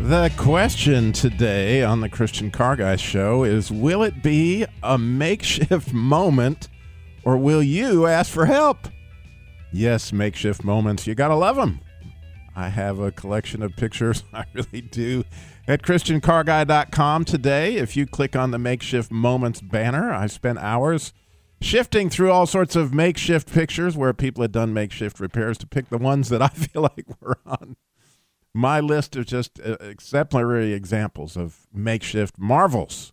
The question today on the Christian Car Guy Show is Will it be a makeshift moment or will you ask for help? Yes, makeshift moments. You got to love them. I have a collection of pictures, I really do, at ChristianCarGuy.com today. If you click on the makeshift moments banner, I spent hours shifting through all sorts of makeshift pictures where people had done makeshift repairs to pick the ones that I feel like were on my list of just uh, exemplary examples of makeshift marvels.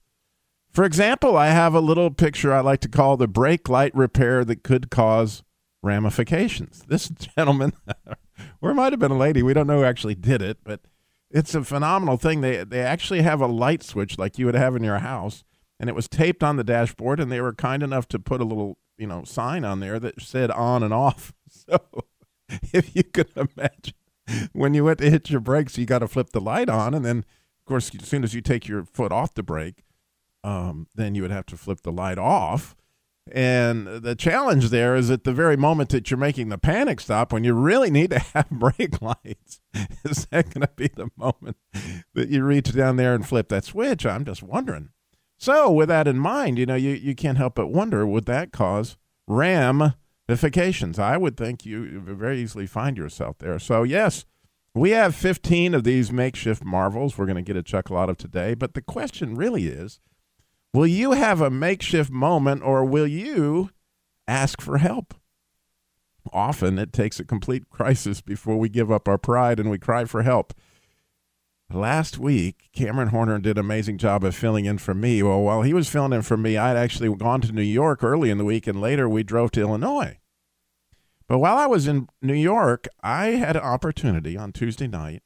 For example, I have a little picture I like to call the brake light repair that could cause ramifications. This gentleman, or it might have been a lady, we don't know who actually did it, but it's a phenomenal thing. They they actually have a light switch like you would have in your house, and it was taped on the dashboard, and they were kind enough to put a little you know sign on there that said on and off. So if you could imagine when you went to hit your brakes, you got to flip the light on, and then, of course, as soon as you take your foot off the brake, um, then you would have to flip the light off. And the challenge there is at the very moment that you're making the panic stop, when you really need to have brake lights, is that going to be the moment that you reach down there and flip that switch? I'm just wondering. So, with that in mind, you know, you, you can't help but wonder would that cause ram ramifications. I would think you very easily find yourself there. So, yes, we have 15 of these makeshift marvels we're going to get a chuckle out of today. But the question really is will you have a makeshift moment or will you ask for help? Often it takes a complete crisis before we give up our pride and we cry for help. Last week, Cameron Horner did an amazing job of filling in for me. Well, while he was filling in for me, I'd actually gone to New York early in the week, and later we drove to Illinois. But while I was in New York, I had an opportunity on Tuesday night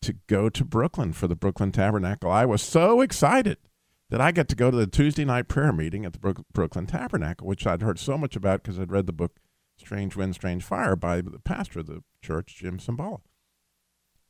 to go to Brooklyn for the Brooklyn Tabernacle. I was so excited that I got to go to the Tuesday night prayer meeting at the Brooklyn Tabernacle, which I'd heard so much about because I'd read the book Strange Wind, Strange Fire by the pastor of the church, Jim Cymbala.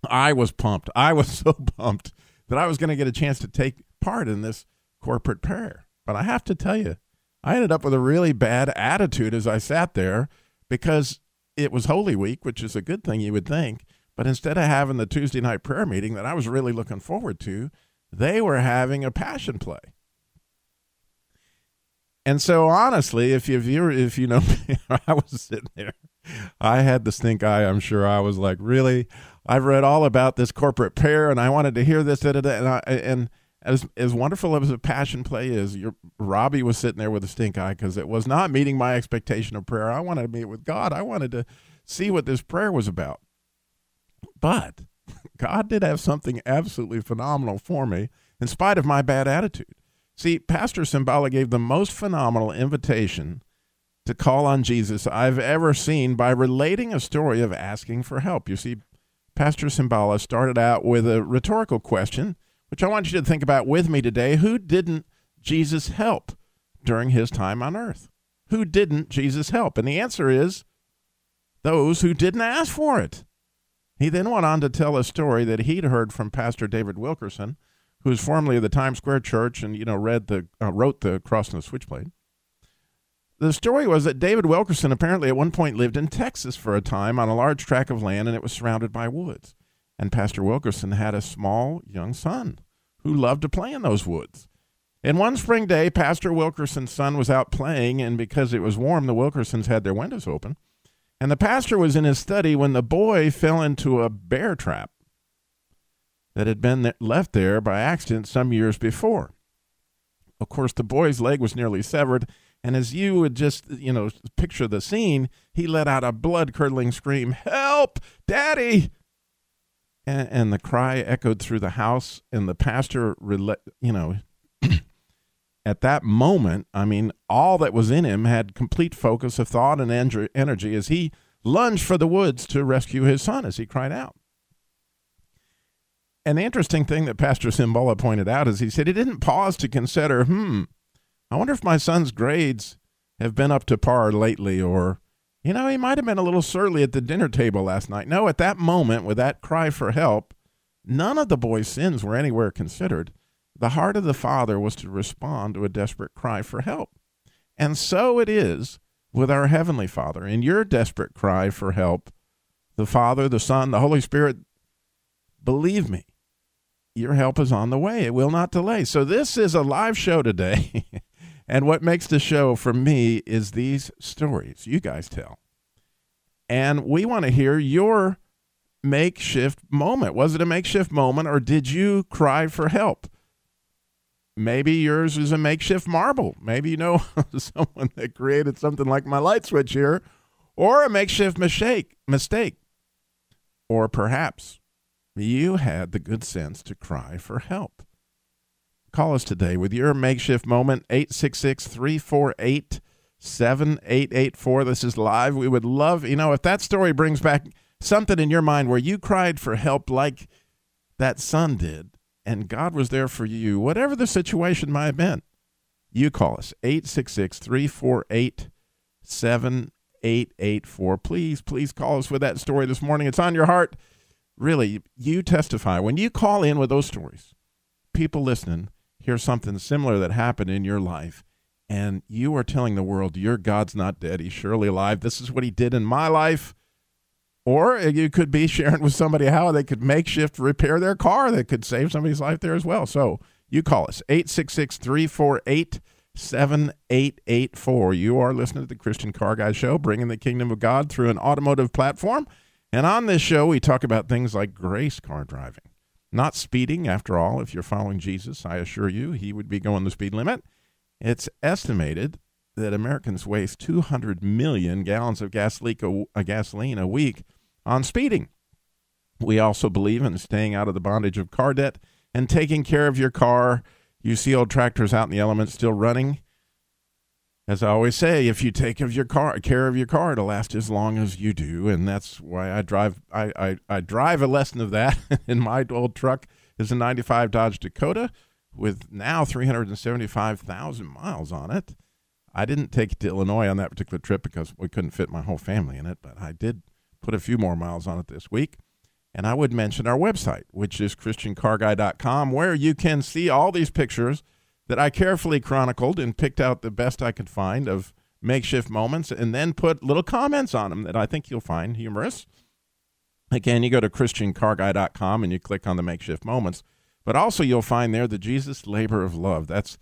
I was pumped. I was so pumped that I was going to get a chance to take part in this corporate prayer. But I have to tell you, I ended up with a really bad attitude as I sat there because it was Holy Week, which is a good thing you would think. But instead of having the Tuesday night prayer meeting that I was really looking forward to, they were having a passion play. And so, honestly, if you if you know me, I was sitting there, I had the stink eye. I'm sure I was like, really, I've read all about this corporate prayer, and I wanted to hear this. Da, da, da, and, I, and as as wonderful as a passion play is, your Robbie was sitting there with a stink eye because it was not meeting my expectation of prayer. I wanted to meet with God. I wanted to see what this prayer was about. But God did have something absolutely phenomenal for me, in spite of my bad attitude. See, Pastor Cymbala gave the most phenomenal invitation to call on Jesus I've ever seen by relating a story of asking for help. You see, Pastor Cymbala started out with a rhetorical question which I want you to think about with me today. Who didn't Jesus help during his time on earth? Who didn't Jesus help? And the answer is those who didn't ask for it. He then went on to tell a story that he'd heard from Pastor David Wilkerson, who's formerly of the Times Square Church and you know read the uh, wrote the Cross and the Switchblade. The story was that David Wilkerson apparently at one point lived in Texas for a time on a large tract of land and it was surrounded by woods and Pastor Wilkerson had a small young son who loved to play in those woods. And one spring day, Pastor Wilkerson's son was out playing, and because it was warm, the Wilkersons had their windows open. And the pastor was in his study when the boy fell into a bear trap that had been left there by accident some years before. Of course, the boy's leg was nearly severed, and as you would just, you know, picture the scene, he let out a blood curdling scream Help! Daddy! and, and the cry echoed through the house, and the pastor, you know, at that moment, I mean, all that was in him had complete focus of thought and energy as he lunged for the woods to rescue his son as he cried out. An interesting thing that Pastor Cymbala pointed out is he said he didn't pause to consider, hmm, I wonder if my son's grades have been up to par lately, or, you know, he might have been a little surly at the dinner table last night. No, at that moment, with that cry for help, none of the boy's sins were anywhere considered. The heart of the father was to respond to a desperate cry for help. And so it is with our Heavenly Father. In your desperate cry for help, the Father, the Son, the Holy Spirit, believe me, your help is on the way. It will not delay. So, this is a live show today. and what makes the show for me is these stories you guys tell. And we want to hear your makeshift moment. Was it a makeshift moment, or did you cry for help? Maybe yours is a makeshift marble. Maybe you know someone that created something like my light switch here, or a makeshift mistake. Mistake, or perhaps you had the good sense to cry for help. Call us today with your makeshift moment, 866 348 7884. This is live. We would love, you know, if that story brings back something in your mind where you cried for help like that son did, and God was there for you, whatever the situation might have been, you call us, 866 348 7884. Please, please call us with that story this morning. It's on your heart really, you testify. When you call in with those stories, people listening hear something similar that happened in your life, and you are telling the world, Your God's not dead. He's surely alive. This is what He did in my life. Or you could be sharing with somebody how they could makeshift repair their car that could save somebody's life there as well. So you call us 866 348 7884. You are listening to the Christian Car Guy Show, bringing the kingdom of God through an automotive platform. And on this show, we talk about things like grace car driving. Not speeding, after all, if you're following Jesus, I assure you, he would be going the speed limit. It's estimated that Americans waste 200 million gallons of uh, gasoline a week on speeding. We also believe in staying out of the bondage of car debt and taking care of your car. You see old tractors out in the elements still running as I always say, if you take of your car care of your car, it'll last as long as you do, and that's why I drive. I I, I drive a lesson of that. in my old truck is a '95 Dodge Dakota with now 375,000 miles on it. I didn't take it to Illinois on that particular trip because we couldn't fit my whole family in it, but I did put a few more miles on it this week. And I would mention our website, which is ChristianCarGuy.com, where you can see all these pictures that I carefully chronicled and picked out the best I could find of makeshift moments and then put little comments on them that I think you'll find humorous. Again, you go to ChristianCarGuy.com and you click on the makeshift moments, but also you'll find there the Jesus Labor of Love. That's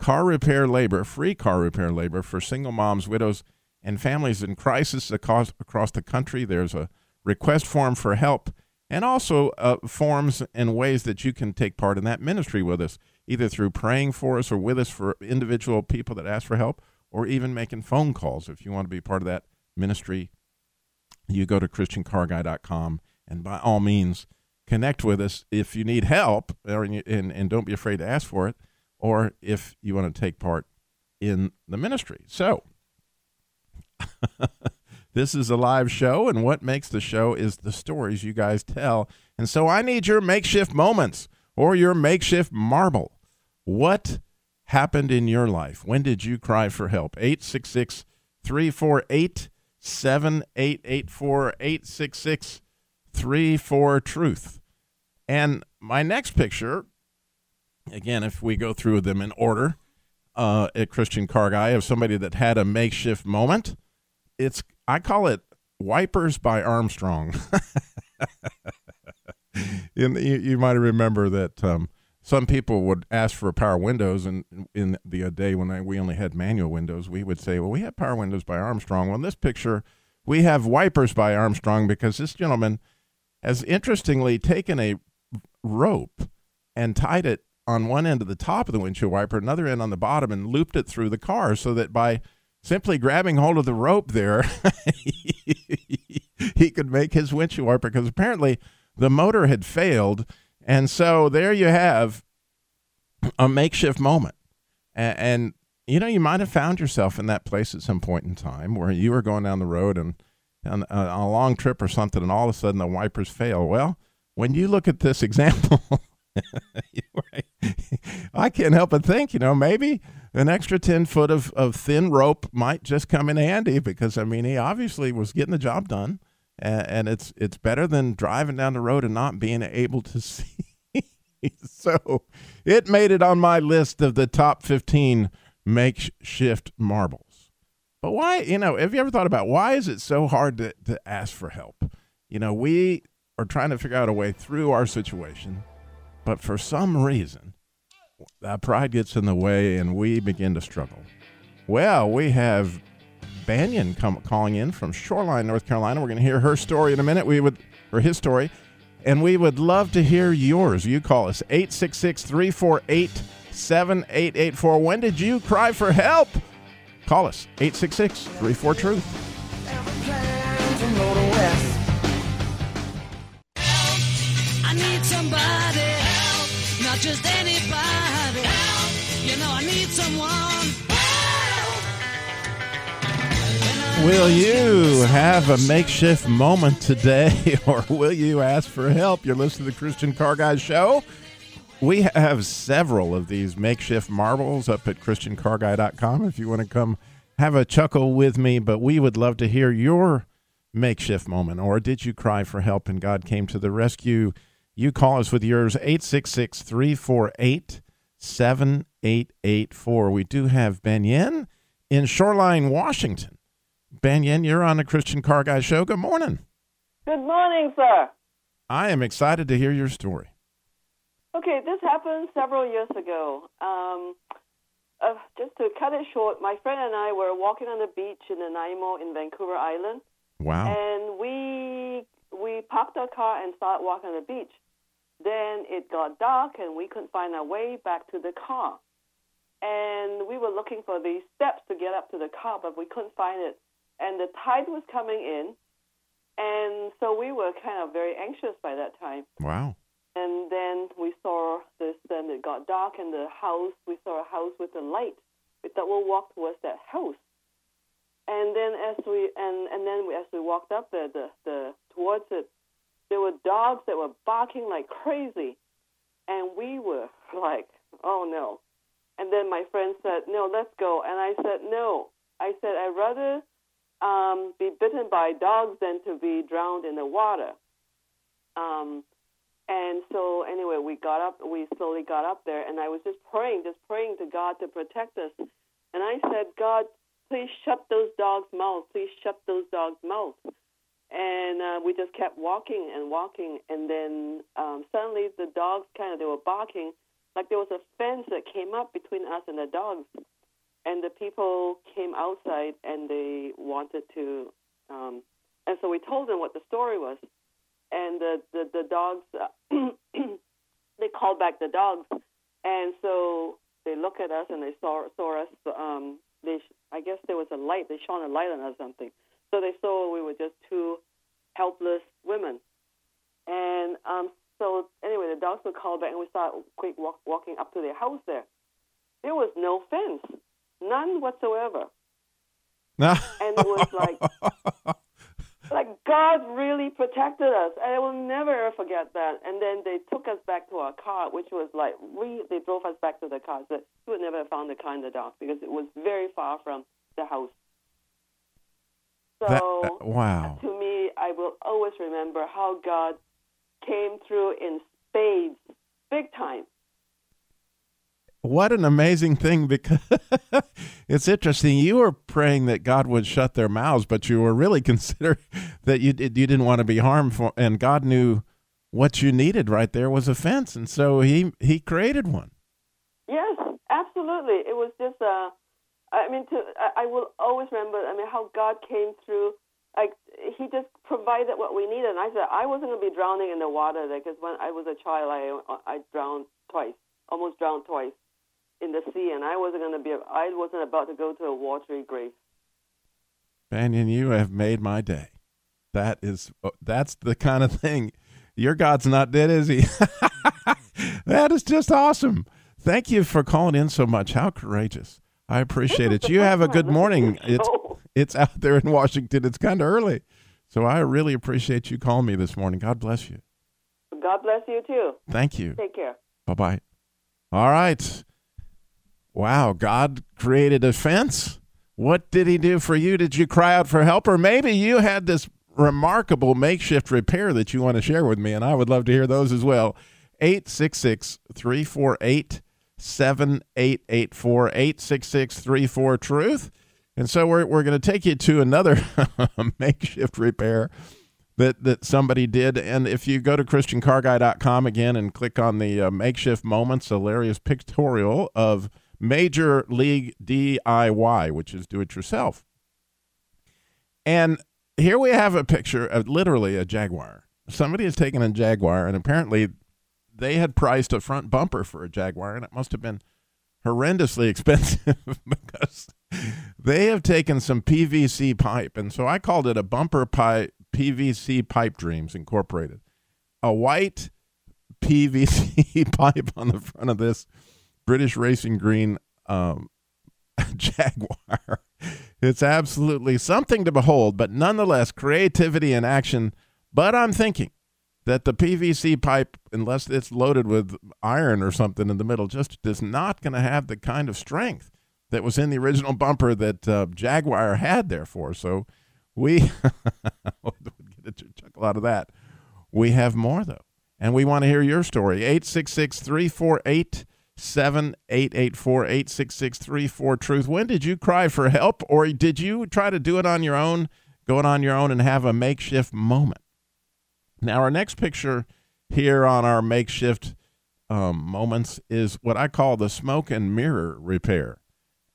car repair labor, free car repair labor for single moms, widows, and families in crisis across, across the country. There's a request form for help and also uh, forms and ways that you can take part in that ministry with us either through praying for us or with us for individual people that ask for help, or even making phone calls. If you want to be part of that ministry, you go to ChristianCarGuy.com and by all means connect with us if you need help, or, and, and don't be afraid to ask for it, or if you want to take part in the ministry. So, this is a live show, and what makes the show is the stories you guys tell. And so I need your makeshift moments or your makeshift marble. What happened in your life? When did you cry for help? 866 348 7884 866 34 Truth. And my next picture, again, if we go through them in order, uh, at Christian Car Guy of somebody that had a makeshift moment. It's I call it wipers by Armstrong. in, you, you might remember that um, some people would ask for power windows, and in the day when I, we only had manual windows, we would say, "Well, we have power windows by Armstrong." Well, in this picture, we have wipers by Armstrong because this gentleman has interestingly taken a rope and tied it on one end of the top of the windshield wiper, another end on the bottom, and looped it through the car so that by simply grabbing hold of the rope there, he could make his windshield wiper because apparently the motor had failed. And so there you have a makeshift moment. And, and, you know, you might have found yourself in that place at some point in time where you were going down the road and on a, uh, a long trip or something, and all of a sudden the wipers fail. Well, when you look at this example, I can't help but think, you know, maybe an extra 10 foot of, of thin rope might just come in handy because, I mean, he obviously was getting the job done. And, and it's it's better than driving down the road and not being able to see. so it made it on my list of the top 15 makeshift marbles. But why, you know, have you ever thought about why is it so hard to, to ask for help? You know, we are trying to figure out a way through our situation, but for some reason, that pride gets in the way and we begin to struggle. Well, we have Banyan come, calling in from Shoreline, North Carolina. We're going to hear her story in a minute. We would, or his story, and we would love to hear yours. You call us 866 348 7884. When did you cry for help? Call us 866 34 Truth. Will you have a makeshift moment today or will you ask for help? You're listening to the Christian Car Guy Show. We have several of these makeshift marbles up at ChristianCarGuy.com if you want to come have a chuckle with me. But we would love to hear your makeshift moment. Or did you cry for help and God came to the rescue? You call us with yours, 866 348 7884. We do have Ben Yen in Shoreline, Washington. Ben Yen, you're on the Christian Car Guy Show. Good morning. Good morning, sir. I am excited to hear your story. Okay, this happened several years ago. Um, uh, just to cut it short, my friend and I were walking on the beach in Nanaimo in Vancouver Island, Wow. and we we parked our car and started walking on the beach. Then it got dark, and we couldn't find our way back to the car. And we were looking for these steps to get up to the car, but we couldn't find it. And the tide was coming in, and so we were kind of very anxious by that time. wow. And then we saw this, and it got dark in the house. We saw a house with a light. We thought we'll walk towards that house. And then as we and and then we, as we walked up there, the the towards it, there were dogs that were barking like crazy, and we were like, oh no. And then my friend said, no, let's go. And I said, no. I said I'd rather um, be bitten by dogs than to be drowned in the water. Um, and so, anyway, we got up, we slowly got up there, and I was just praying, just praying to God to protect us. And I said, God, please shut those dogs' mouths. Please shut those dogs' mouths. And uh, we just kept walking and walking, and then um, suddenly the dogs kind of they were barking, like there was a fence that came up between us and the dogs. And the people came outside, and they wanted to, um, and so we told them what the story was. And the the, the dogs uh, they called back the dogs. And so they look at us and they saw saw us um they i guess there was a light they shone a light on us or something. So they saw we were just two helpless women. And um so anyway the dogs were called back and we started quick walk, walking up to their house there. There was no fence none whatsoever and it was like like God really protected us. I will never ever forget that. And then they took us back to our car, which was like we they drove us back to the car. So we would never have found the car in the dark because it was very far from the house. So That- uh, wow. to me, I will always remember how God came through in spades, big time. What an amazing thing because it's interesting. You were praying that God would shut their mouths, but you were really considering that you, you didn't want to be harmful, and God knew what you needed right there was a fence, and so he, he created one. Yes, absolutely. It was just uh I mean to I, will always remember I mean how God came through like he just provided what we needed and I said I wasn't going to be drowning in the water there because when I was a child I I drowned twice, almost drowned twice in the sea and I wasn't going to be I wasn't about to go to a watery grave. Banyan, you have made my day. That is uh, that's the kind of thing. Your God's not dead, is he? that is just awesome. Thank you for calling in so much. How courageous. I appreciate it. You have a good morning. to the It's oh. it's out there in Washington. It's kind of early. So I really appreciate you calling me this morning. God bless you. God bless you too. Thank you. Take care. Bye bye. All right. Wow, God created a fence. What did he do for you? Did you cry out for help? Or maybe you had this remarkable makeshift repair that you want to share with me, and I would love to hear those as well. 866 348 7884 866 34 Truth. And so we're, we're going to take you to another makeshift repair that, that somebody did. And if you go to ChristianCarGuy.com again and click on the uh, makeshift moments, hilarious pictorial of Major League DIY, which is do it yourself. And here we have a picture of literally a Jaguar. Somebody has taken a Jaguar, and apparently they had priced a front bumper for a Jaguar, and it must have been horrendously expensive because they have taken some PVC pipe. And so I called it a bumper pipe, PVC Pipe Dreams Incorporated. A white PVC pipe on the front of this British Racing Green um, Jaguar. It's absolutely something to behold, but nonetheless, creativity and action. But I'm thinking that the PVC pipe, unless it's loaded with iron or something in the middle, just is not going to have the kind of strength that was in the original bumper that uh, Jaguar had there for. So we get a chuckle out of that. We have more, though. And we want to hear your story. 866 348 7884 866 Truth. When did you cry for help, or did you try to do it on your own, go it on your own, and have a makeshift moment? Now, our next picture here on our makeshift um, moments is what I call the smoke and mirror repair.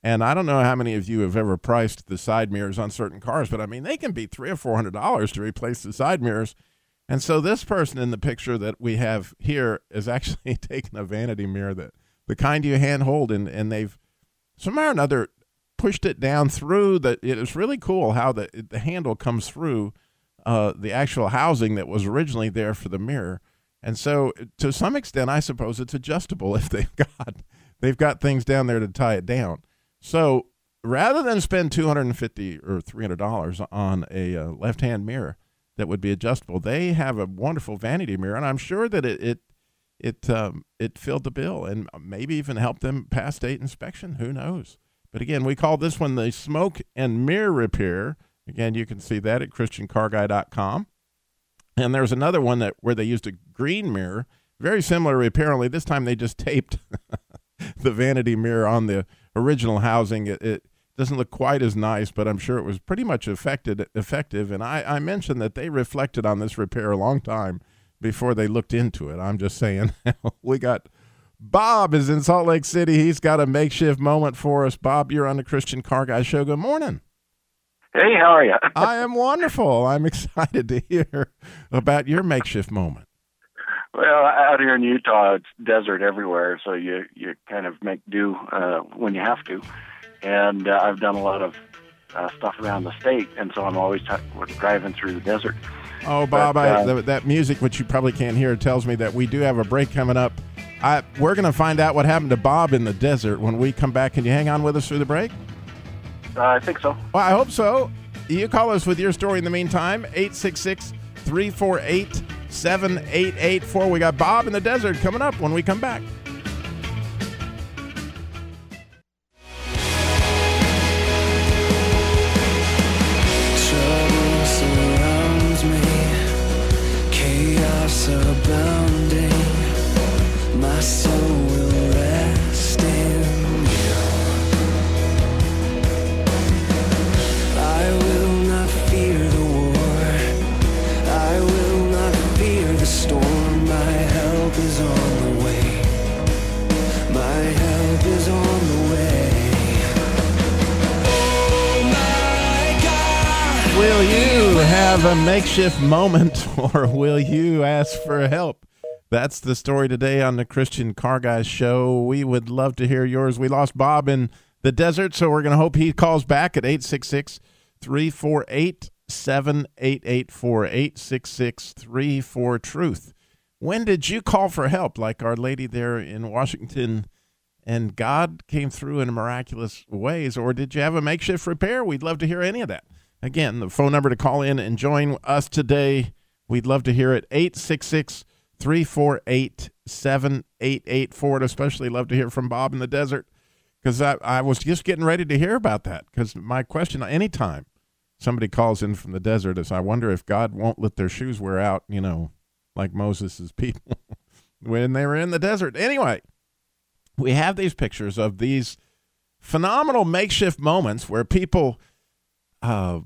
And I don't know how many of you have ever priced the side mirrors on certain cars, but I mean, they can be three or four hundred dollars to replace the side mirrors. And so this person in the picture that we have here is actually taking a vanity mirror that the kind you handhold, and, and they've somehow or another pushed it down through the it is really cool how the the handle comes through uh, the actual housing that was originally there for the mirror. And so to some extent I suppose it's adjustable if they've got they've got things down there to tie it down. So rather than spend 250 or $300 on a uh, left-hand mirror that would be adjustable, they have a wonderful vanity mirror and I'm sure that it it it um, it filled the bill and maybe even helped them pass state inspection. Who knows? But again, we call this one the smoke and mirror repair. Again, you can see that at christiancarguy.com. And there's another one that where they used a green mirror, very similar repair. Only this time they just taped the vanity mirror on the original housing. It, it, doesn't look quite as nice, but I'm sure it was pretty much affected, effective. And I, I mentioned that they reflected on this repair a long time before they looked into it. I'm just saying. we got Bob is in Salt Lake City. He's got a makeshift moment for us. Bob, you're on the Christian Car Guy Show. Good morning. Hey, how are you? I am wonderful. I'm excited to hear about your makeshift moment. Well, out here in Utah, it's desert everywhere, so you you kind of make do uh, when you have to. And uh, I've done a lot of uh, stuff around the state, and so I'm always t- driving through the desert. Oh, Bob, But, I, uh, th- that music, which you probably can't hear, tells me that we do have a break coming up. I, we're going to find out what happened to Bob in the desert when we come back. Can you hang on with us through the break? Uh, I think so. Well, I hope so. You call us with your story in the meantime, 866 348 7884. We got Bob in the desert coming up when we come back. A makeshift moment or will you ask for help? That's the story today on the Christian Car Guys show. We would love to hear yours. We lost Bob in the desert, so we're going to hope he calls back at 866 348 7884 866 34 Truth. When did you call for help, like our lady there in Washington, and God came through in miraculous ways, or did you have a makeshift repair? We'd love to hear any of that. Again, the phone number to call in and join us today, we'd love to hear it 866 348 7884. I'd especially love to hear from Bob in the desert because I, I was just getting ready to hear about that. Because my question, anytime somebody calls in from the desert, is I wonder if God won't let their shoes wear out, you know, like Moses' people when they were in the desert. Anyway, we have these pictures of these phenomenal makeshift moments where people uh,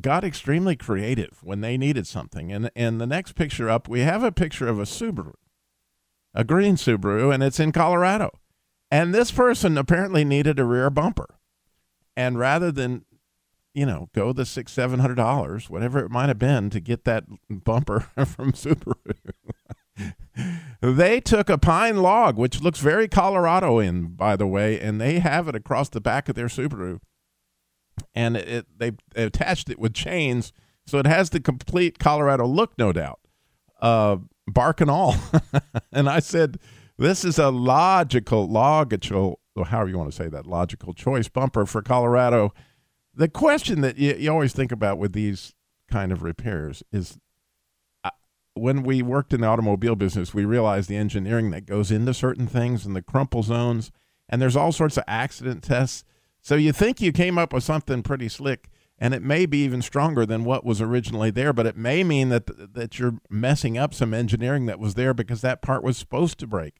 got extremely creative when they needed something. And and the next picture up, we have a picture of a Subaru, a green Subaru, and it's in Colorado. And this person apparently needed a rear bumper, and rather than you know go the six seven hundred dollars, whatever it might have been, to get that bumper from Subaru. they took a pine log, which looks very Colorado in, by the way, and they have it across the back of their Subaru and it, they, they attached it with chains, so it has the complete Colorado look, no doubt, uh, bark and all. and I said, this is a logical, logical, however you want to say that, logical choice bumper for Colorado. The question that you, you always think about with these kind of repairs is uh, when we worked in the automobile business, we realized the engineering that goes into certain things and the crumple zones, and there's all sorts of accident tests so you think you came up with something pretty slick, and it may be even stronger than what was originally there, but it may mean that that you're messing up some engineering that was there because that part was supposed to break,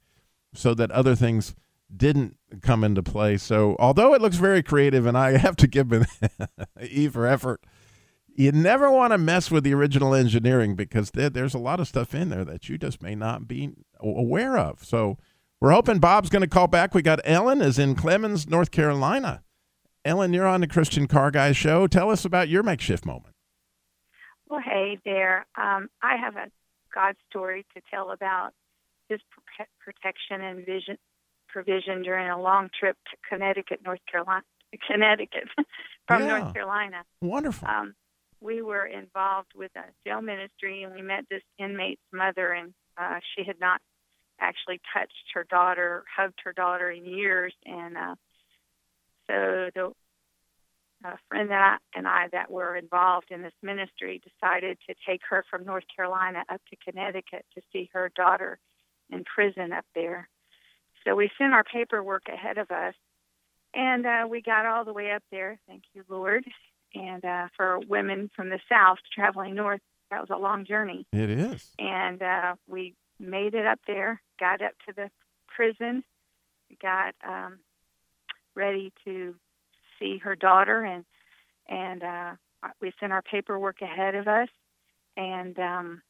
so that other things didn't come into play. So although it looks very creative, and I have to give an E for effort, you never want to mess with the original engineering because there, there's a lot of stuff in there that you just may not be aware of. So we're hoping Bob's going to call back. We got Ellen is in Clemmons, North Carolina. Ellen, you're on the Christian Car Guy show. Tell us about your makeshift moment. Well, hey there. Um, I have a God story to tell about His protection and vision provision during a long trip to Connecticut, North Carolina, Connecticut from yeah. North Carolina. Wonderful. Um, we were involved with a jail ministry, and we met this inmate's mother, and uh, she had not actually touched her daughter, hugged her daughter in years, and uh, so the a friend that I, and I that were involved in this ministry decided to take her from North Carolina up to Connecticut to see her daughter in prison up there. So we sent our paperwork ahead of us, and uh, we got all the way up there. Thank you, Lord. And uh, for women from the South traveling north, that was a long journey. It is. And uh, we made it up there, got up to the prison, got um, ready to see her daughter, and and uh, we sent our paperwork ahead of us. And um,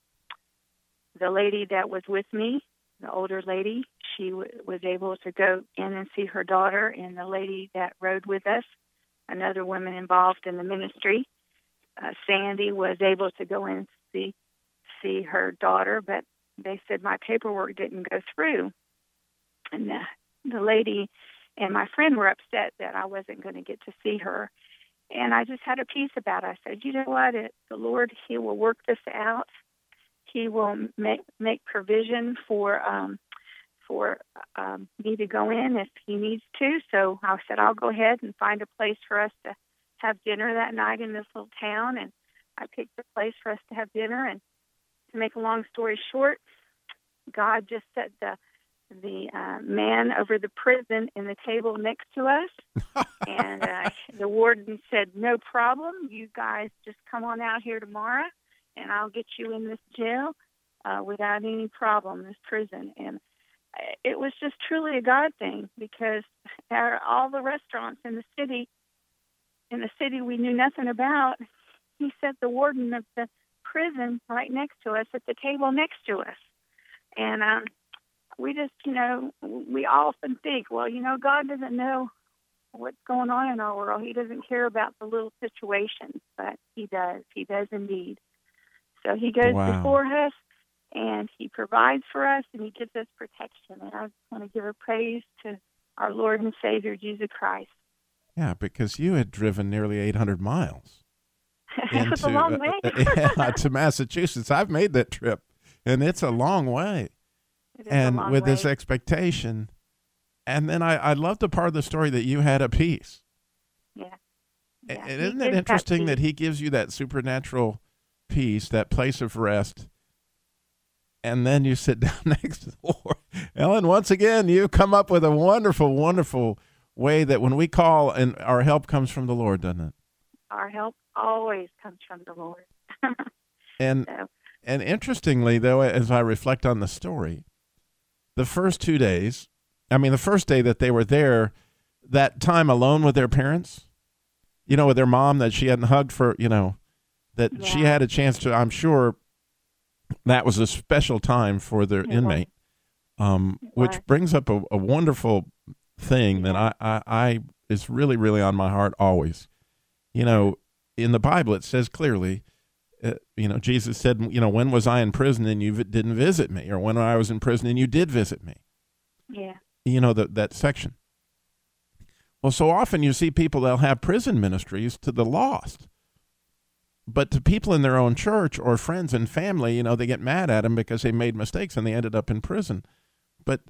the lady that was with me, the older lady, she w- was able to go in and see her daughter, and the lady that rode with us, another woman involved in the ministry, uh, Sandy, was able to go in and see see her daughter, but they said my paperwork didn't go through. And the, the lady and my friend were upset that I wasn't going to get to see her. And I just had a peace about it. I said, you know what? It, the Lord, He will work this out. He will make make provision for um, for um, me to go in if He needs to. So I said, I'll go ahead and find a place for us to have dinner that night in this little town. And I picked a place for us to have dinner. And to make a long story short, God just set the the uh, man over the prison in the table next to us. and uh, the warden said, No problem. You guys just come on out here tomorrow and I'll get you in this jail uh, without any problem, this prison. And uh, it was just truly a God thing because our, all the restaurants in the city, in the city we knew nothing about, he set the warden of the prison right next to us at the table next to us. And um, we just, you know, we often think, well, you know, God doesn't know what's going on in our world. He doesn't care about the little situations, but He does. He does indeed. So He goes wow. before us and He provides for us and He gives us protection. And I just want to give a praise to our Lord and Savior Jesus Christ. Yeah, because you had driven nearly 800 miles. into, a long way. uh, yeah, to Massachusetts. I've made that trip, and it's a long way and with way. this expectation. And then I, I love the part of the story that you had a peace. Yeah. yeah. And isn't it interesting that he gives you that supernatural peace, that place of rest? and then you sit down next to the Lord. Ellen, once again, you come up with a wonderful, wonderful way that when we call and our help comes from the Lord, doesn't it? Our help always comes from the Lord. And so, and interestingly, though, as I reflect on the story, the first two days, I mean, the first day that they were there, that time alone with their parents, you know, with their mom that she hadn't hugged for, you know, that she had a chance to, I'm sure that was a special time for their It inmate, um, which brings up a, a wonderful thing that I, I, I is really, really on my heart always. You know, in the Bible, it says clearly, uh, you know, Jesus said, you know, when was I in prison and you vi- didn't visit me, or when I was in prison and you did visit me? yeah, You know, that that section. Well, so often you see people that'll have prison ministries to the lost, but to people in their own church or friends and family, you know, they get mad at them because they made mistakes and they ended up in prison. But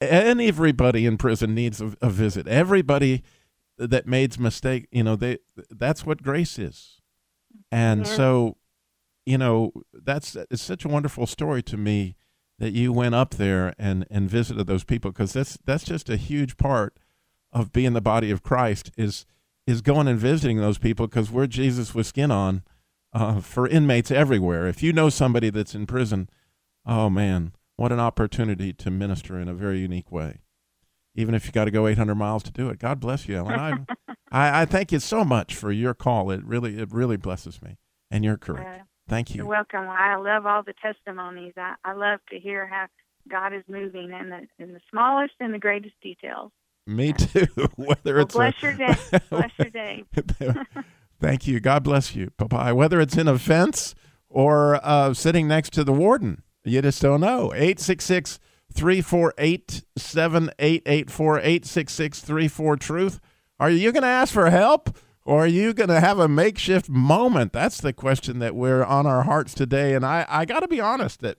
and everybody in prison needs a, a visit. Everybody that made mistake, you know, they that's what grace is. And so, you know, that's it's such a wonderful story to me that you went up there and and visited those people because that's that's just a huge part of being the body of Christ is is going and visiting those people because we're Jesus with skin on uh, for inmates everywhere. If you know somebody that's in prison, oh man, what an opportunity to minister in a very unique way. Even if you got to go 800 miles to do it. God bless you, Ellen. I, I, I thank you so much for your call. It really, it really blesses me and your courage. Uh, Thank you. You're welcome. I love all the testimonies. I, I love to hear how God is moving in the in the smallest and the greatest details. Me too. Whether Well, it's bless a, your day. Bless your day. Thank you. God bless you. Bye bye. Whether it's in a fence or uh, sitting next to the warden, you just don't know. 866 348 7884 866 34 Truth. Are you going to ask for help or are you going to have a makeshift moment? That's the question that we're on our hearts today. And I, I got to be honest that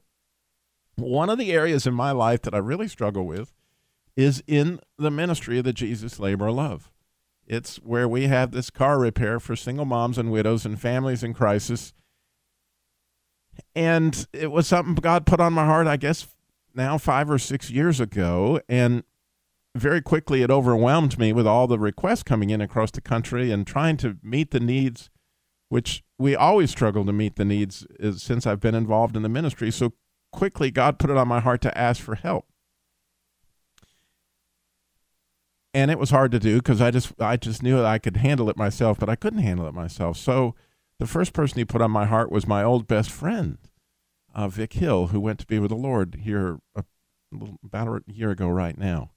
one of the areas in my life that I really struggle with is in the ministry of the Jesus Labor of Love. It's where we have this car repair for single moms and widows and families in crisis. And it was something God put on my heart, I guess, now five or six years ago. And very quickly it overwhelmed me with all the requests coming in across the country and trying to meet the needs, which we always struggle to meet the needs is, since I've been involved in the ministry. So quickly, God put it on my heart to ask for help. and it was hard to do because I just I just knew that I could handle it myself, but I couldn't handle it myself. So the first person he put on my heart was my old best friend, uh, Vic Hill, who went to be with the Lord here a, about a year ago right now.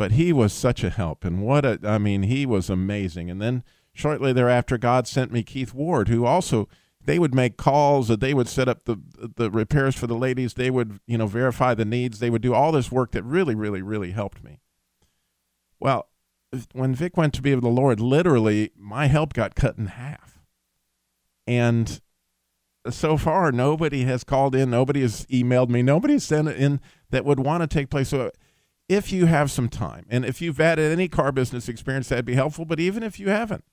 But he was such a help, and what a I mean, he was amazing. And then shortly thereafter, God sent me Keith Ward, who also they would make calls, that they would set up the the repairs for the ladies, they would you know verify the needs, they would do all this work that really, really, really helped me. Well, when Vic went to be with the Lord, literally my help got cut in half. And so far, nobody has called in, nobody has emailed me, nobody has sent in that would want to take place. So if you have some time, and if you've had any car business experience, that'd be helpful. But even if you haven't,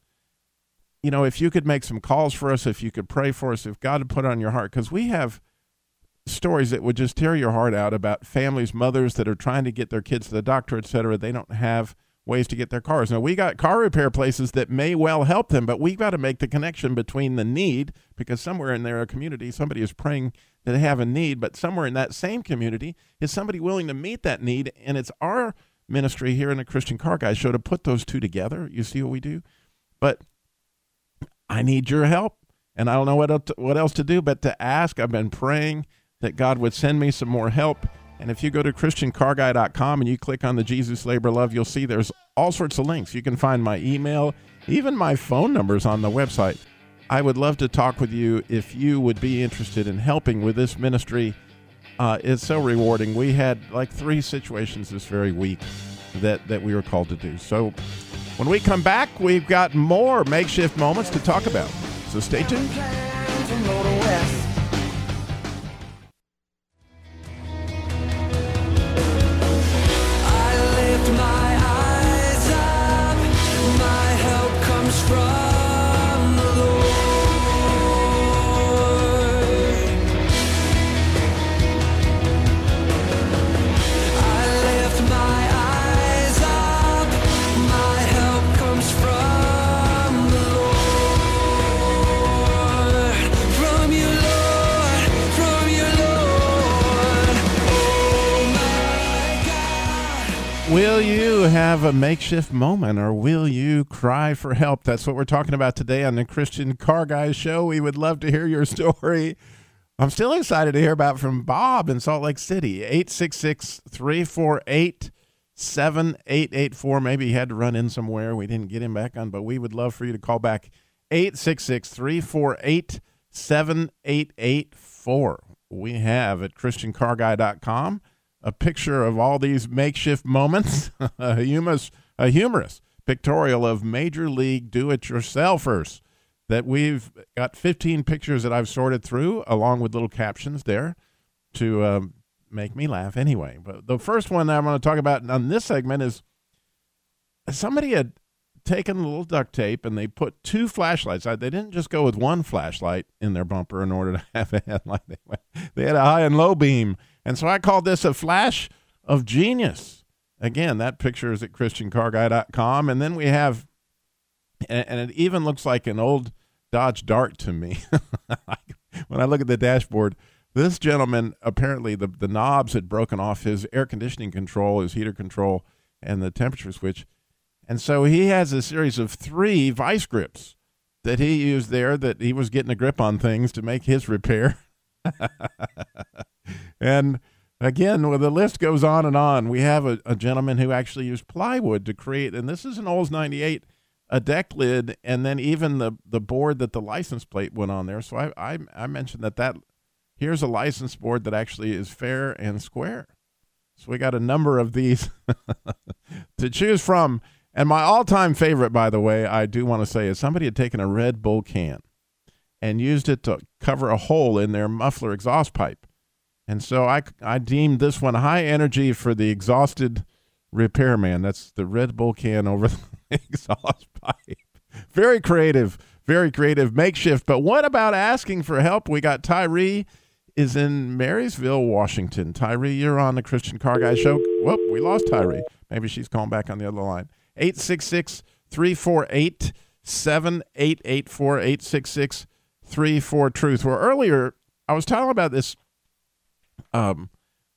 you know, if you could make some calls for us, if you could pray for us, if God had put on your heart, because we have stories that would just tear your heart out about families, mothers that are trying to get their kids to the doctor, et cetera. They don't have ways to get their cars. Now, we got car repair places that may well help them, but we've got to make the connection between the need, because somewhere in their community, somebody is praying that have a need, but somewhere in that same community is somebody willing to meet that need. And it's our ministry here in the Christian Car Guy Show to put those two together. You see what we do? But I need your help. And I don't know what what else to do but to ask. I've been praying that God would send me some more help. And if you go to ChristianCarGuy.com and you click on the Jesus Labor Love, you'll see there's all sorts of links. You can find my email, even my phone numbers on the website. I would love to talk with you if you would be interested in helping with this ministry. Uh, it's so rewarding. We had like three situations this very week that, that we were called to do. So when we come back, we've got more makeshift moments to talk about. So stay tuned. A makeshift moment or will you cry for help? That's what we're talking about today on the Christian Car Guys show. We would love to hear your story. I'm still excited to hear about from Bob in Salt Lake City. 866 348 7884. Maybe he had to run in somewhere. We didn't get him back on, but we would love for you to call back 866 348 7884. We have at ChristianCarGuy.com a picture of all these makeshift moments, a, humorous, a humorous pictorial of major league do it yourselfers that we've got 15 pictures that I've sorted through along with little captions there to um, make me laugh anyway. But the first one I'm going to talk about on this segment is somebody had taken a little duct tape and they put two flashlights. They didn't just go with one flashlight in their bumper in order to have a headlight. They had a high and low beam and so I call this a flash of genius. Again, that picture is at ChristianCarGuy.com. And then we have, and it even looks like an old Dodge Dart to me. when I look at the dashboard, this gentleman apparently the, the knobs had broken off his air conditioning control, his heater control, and the temperature switch. And so he has a series of three vice grips that he used there that he was getting a grip on things to make his repair. and again, well, the list goes on and on. We have a, a, gentleman who actually used plywood to create, and this is an Olds 98, a deck lid, and then even the, the board that the license plate went on there. So I, I, I mentioned that, that here's a license board that actually is fair and square. So we got a number of these to choose from. And my all time favorite, by the way, I do want to say, is somebody had taken a Red Bull can and used it to cover a hole in their muffler exhaust pipe. And so I, I deemed this one high energy for the exhausted repairman. That's the Red Bull can over the exhaust pipe. Very creative, very creative makeshift. But what about asking for help? We got Tyree is in Marysville, Washington. Tyree, you're on the Christian Car Guy show. Whoop, we lost Tyree. Maybe she's calling back on the other line. 866 348 7884 866 34 Truth. Well, earlier I was talking about this um,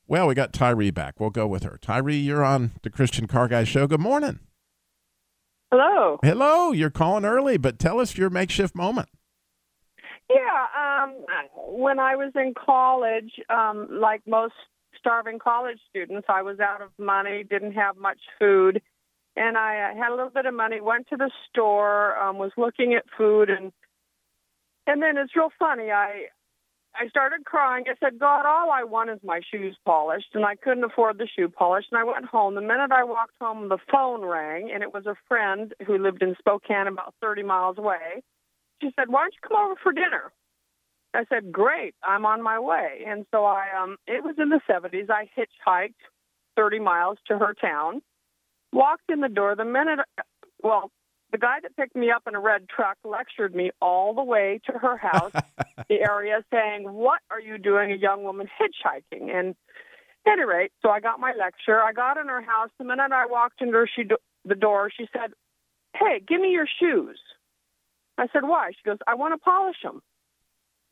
well, we got Tyree back. We'll go with her. Tyree, you're on the Christian Car Guy Show. Good morning. Hello. Hello. You're calling early, but tell us your makeshift moment. Yeah. Um, when I was in college, um, like most starving college students, I was out of money, didn't have much food, and I had a little bit of money. Went to the store, um, was looking at food, and and then it's real funny. I I started crying. I said, God, all I want is my shoes polished, and I couldn't afford the shoe polish. And I went home. The minute I walked home, the phone rang, and it was a friend who lived in Spokane, about 30 miles away. She said, Why don't you come over for dinner? I said, Great, I'm on my way. And so I, um, it was in the 70s. I hitchhiked 30 miles to her town, walked in the door. The minute, well, the guy that picked me up in a red truck lectured me all the way to her house, the area, saying, What are you doing, a young woman hitchhiking? And at any rate, so I got my lecture. I got in her house. The minute I walked into her, she, the door, she said, Hey, give me your shoes. I said, Why? She goes, I want to polish them.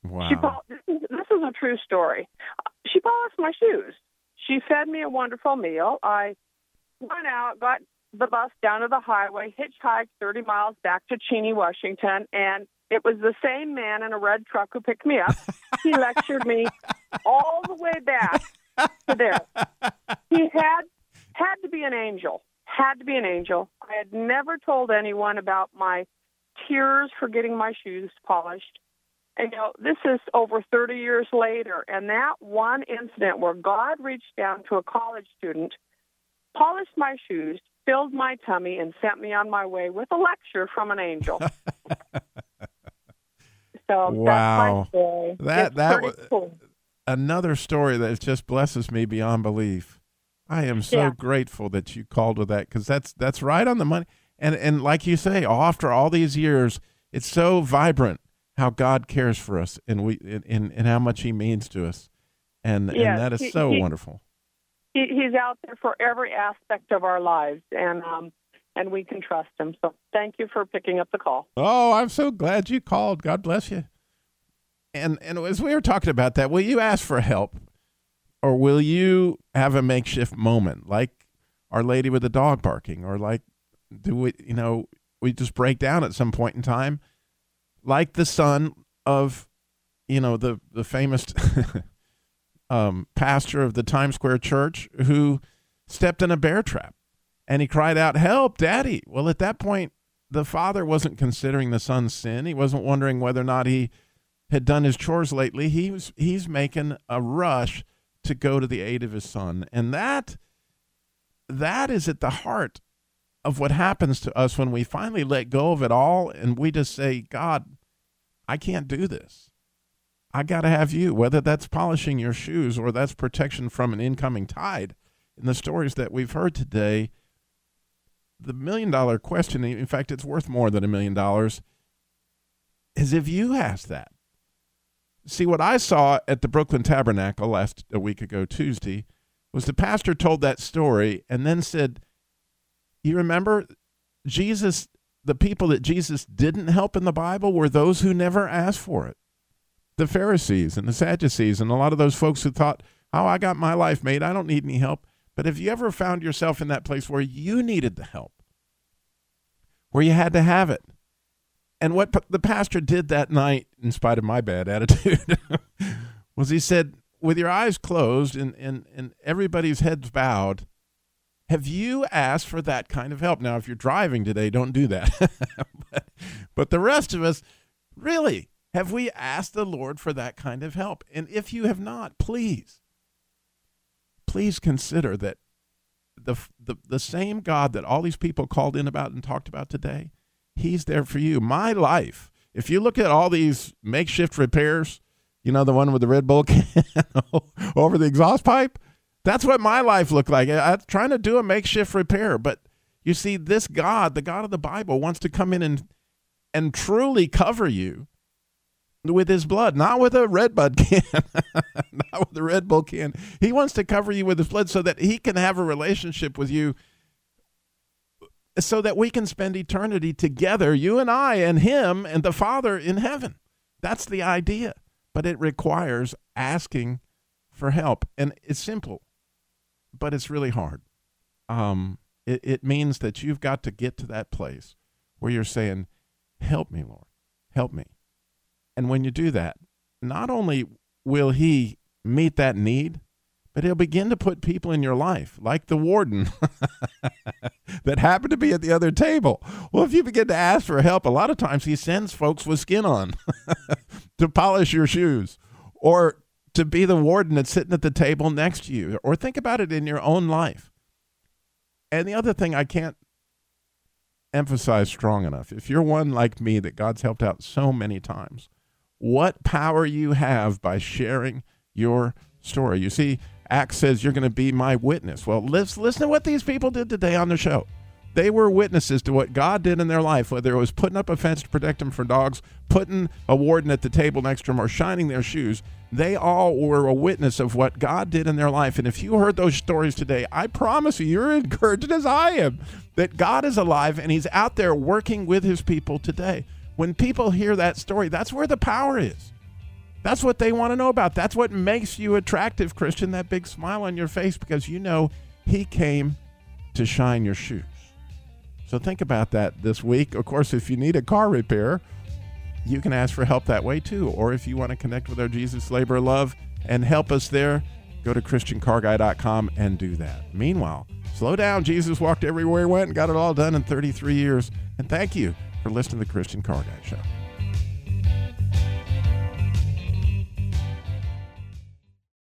Wow. She this, is, this is a true story. She polished my shoes. She fed me a wonderful meal. I went out, got the bus down to the highway, hitchhiked 30 miles back to Cheney, Washington, and it was the same man in a red truck who picked me up. he lectured me all the way back to there. He had had to be an angel. Had to be an angel. I had never told anyone about my tears for getting my shoes polished. And you know, this is over 30 years later, and that one incident where God reached down to a college student, polished my shoes, filled my tummy and sent me on my way with a lecture from an angel. so wow. that's my story. That it's that was cool. another story that just blesses me beyond belief. I am so Yeah. grateful that you called with that because that's that's right on the money. And and like you say, after all these years, it's so vibrant how God cares for us and we and, and how much He means to us, and Yes, and that is he- so he- wonderful. He, he's out there for every aspect of our lives, and um, and we can trust him. So thank you for picking up the call. Oh, I'm so glad you called. God bless you. And and as we were talking about that, will you ask for help, or will you have a makeshift moment? Like Our Lady with the dog barking, or like, do we, you know, we just break down at some point in time, like the son of, you know, the the famous um, pastor of the Times Square Church who stepped in a bear trap, and he cried out, "Help, Daddy!" Well, at that point, the father wasn't considering the son's sin. He wasn't wondering whether or not he had done his chores lately. He was he's making a rush to go to the aid of his son, and that that is at the heart of what happens to us when we finally let go of it all and we just say, God, I can't do this. I got to have you, whether that's polishing your shoes or that's protection from an incoming tide. In the stories that we've heard today, the million dollar question, in fact, it's worth more than a million dollars, is if you ask that. See, what I saw at the Brooklyn Tabernacle last a week ago, Tuesday, was the pastor told that story and then said, You remember Jesus, the people that Jesus didn't help in the Bible were those who never asked for it. The Pharisees and the Sadducees and a lot of those folks who thought, Oh, I got my life made. I don't need any help. But have you ever found yourself in that place where you needed the help, where you had to have it? And what the pastor did that night, in spite of my bad attitude, was he said, with your eyes closed and, and, and everybody's heads bowed, have you asked for that kind of help? Now, if you're driving today, don't do that. but, but the rest of us, really, have we asked the Lord for that kind of help? And if you have not, please, please consider that the, the, the same God that all these people called in about and talked about today, He's there for you. My life, if you look at all these makeshift repairs, you know, the one with the Red Bull can over the exhaust pipe, that's what my life looked like. I, I'm trying to do a makeshift repair. But you see, this God, the God of the Bible, wants to come in and, and truly cover you with his blood, not with a Red Bud can, not with a Red Bull can. He wants to cover you with his blood so that he can have a relationship with you so that we can spend eternity together, you and I and him and the Father in heaven. That's the idea. But it requires asking for help. And it's simple, but it's really hard. Um, it, it means that you've got to get to that place where you're saying, Help me, Lord. Help me. And when you do that, not only will He meet that need, but He'll begin to put people in your life, like the warden that happened to be at the other table. Well, if you begin to ask for help, a lot of times He sends folks with skin on to polish your shoes or to be the warden that's sitting at the table next to you. Or think about it in your own life. And the other thing I can't emphasize strong enough if you're one like me that God's helped out so many times, what power you have by sharing your story. You see, Acts says you're going to be my witness. Well, let's listen to what these people did today on the show. They were witnesses to what God did in their life, whether it was putting up a fence to protect them from dogs, putting a warden at the table next to them, or shining their shoes. They all were a witness of what God did in their life. And if you heard those stories today, I promise you, you're encouraged as I am that God is alive and He's out there working with His people today. When people hear that story, that's where the power is. That's what they want to know about. That's what makes you attractive, Christian, that big smile on your face, because you know He came to shine your shoes. So think about that this week. Of course, if you need a car repair, you can ask for help that way too. Or if you want to connect with our Jesus Labor Love and help us there, go to ChristianCarGuy.com and do that. Meanwhile, slow down. Jesus walked everywhere he went and got it all done in 33 years. And thank you for listening to the Christian Car Guy Show.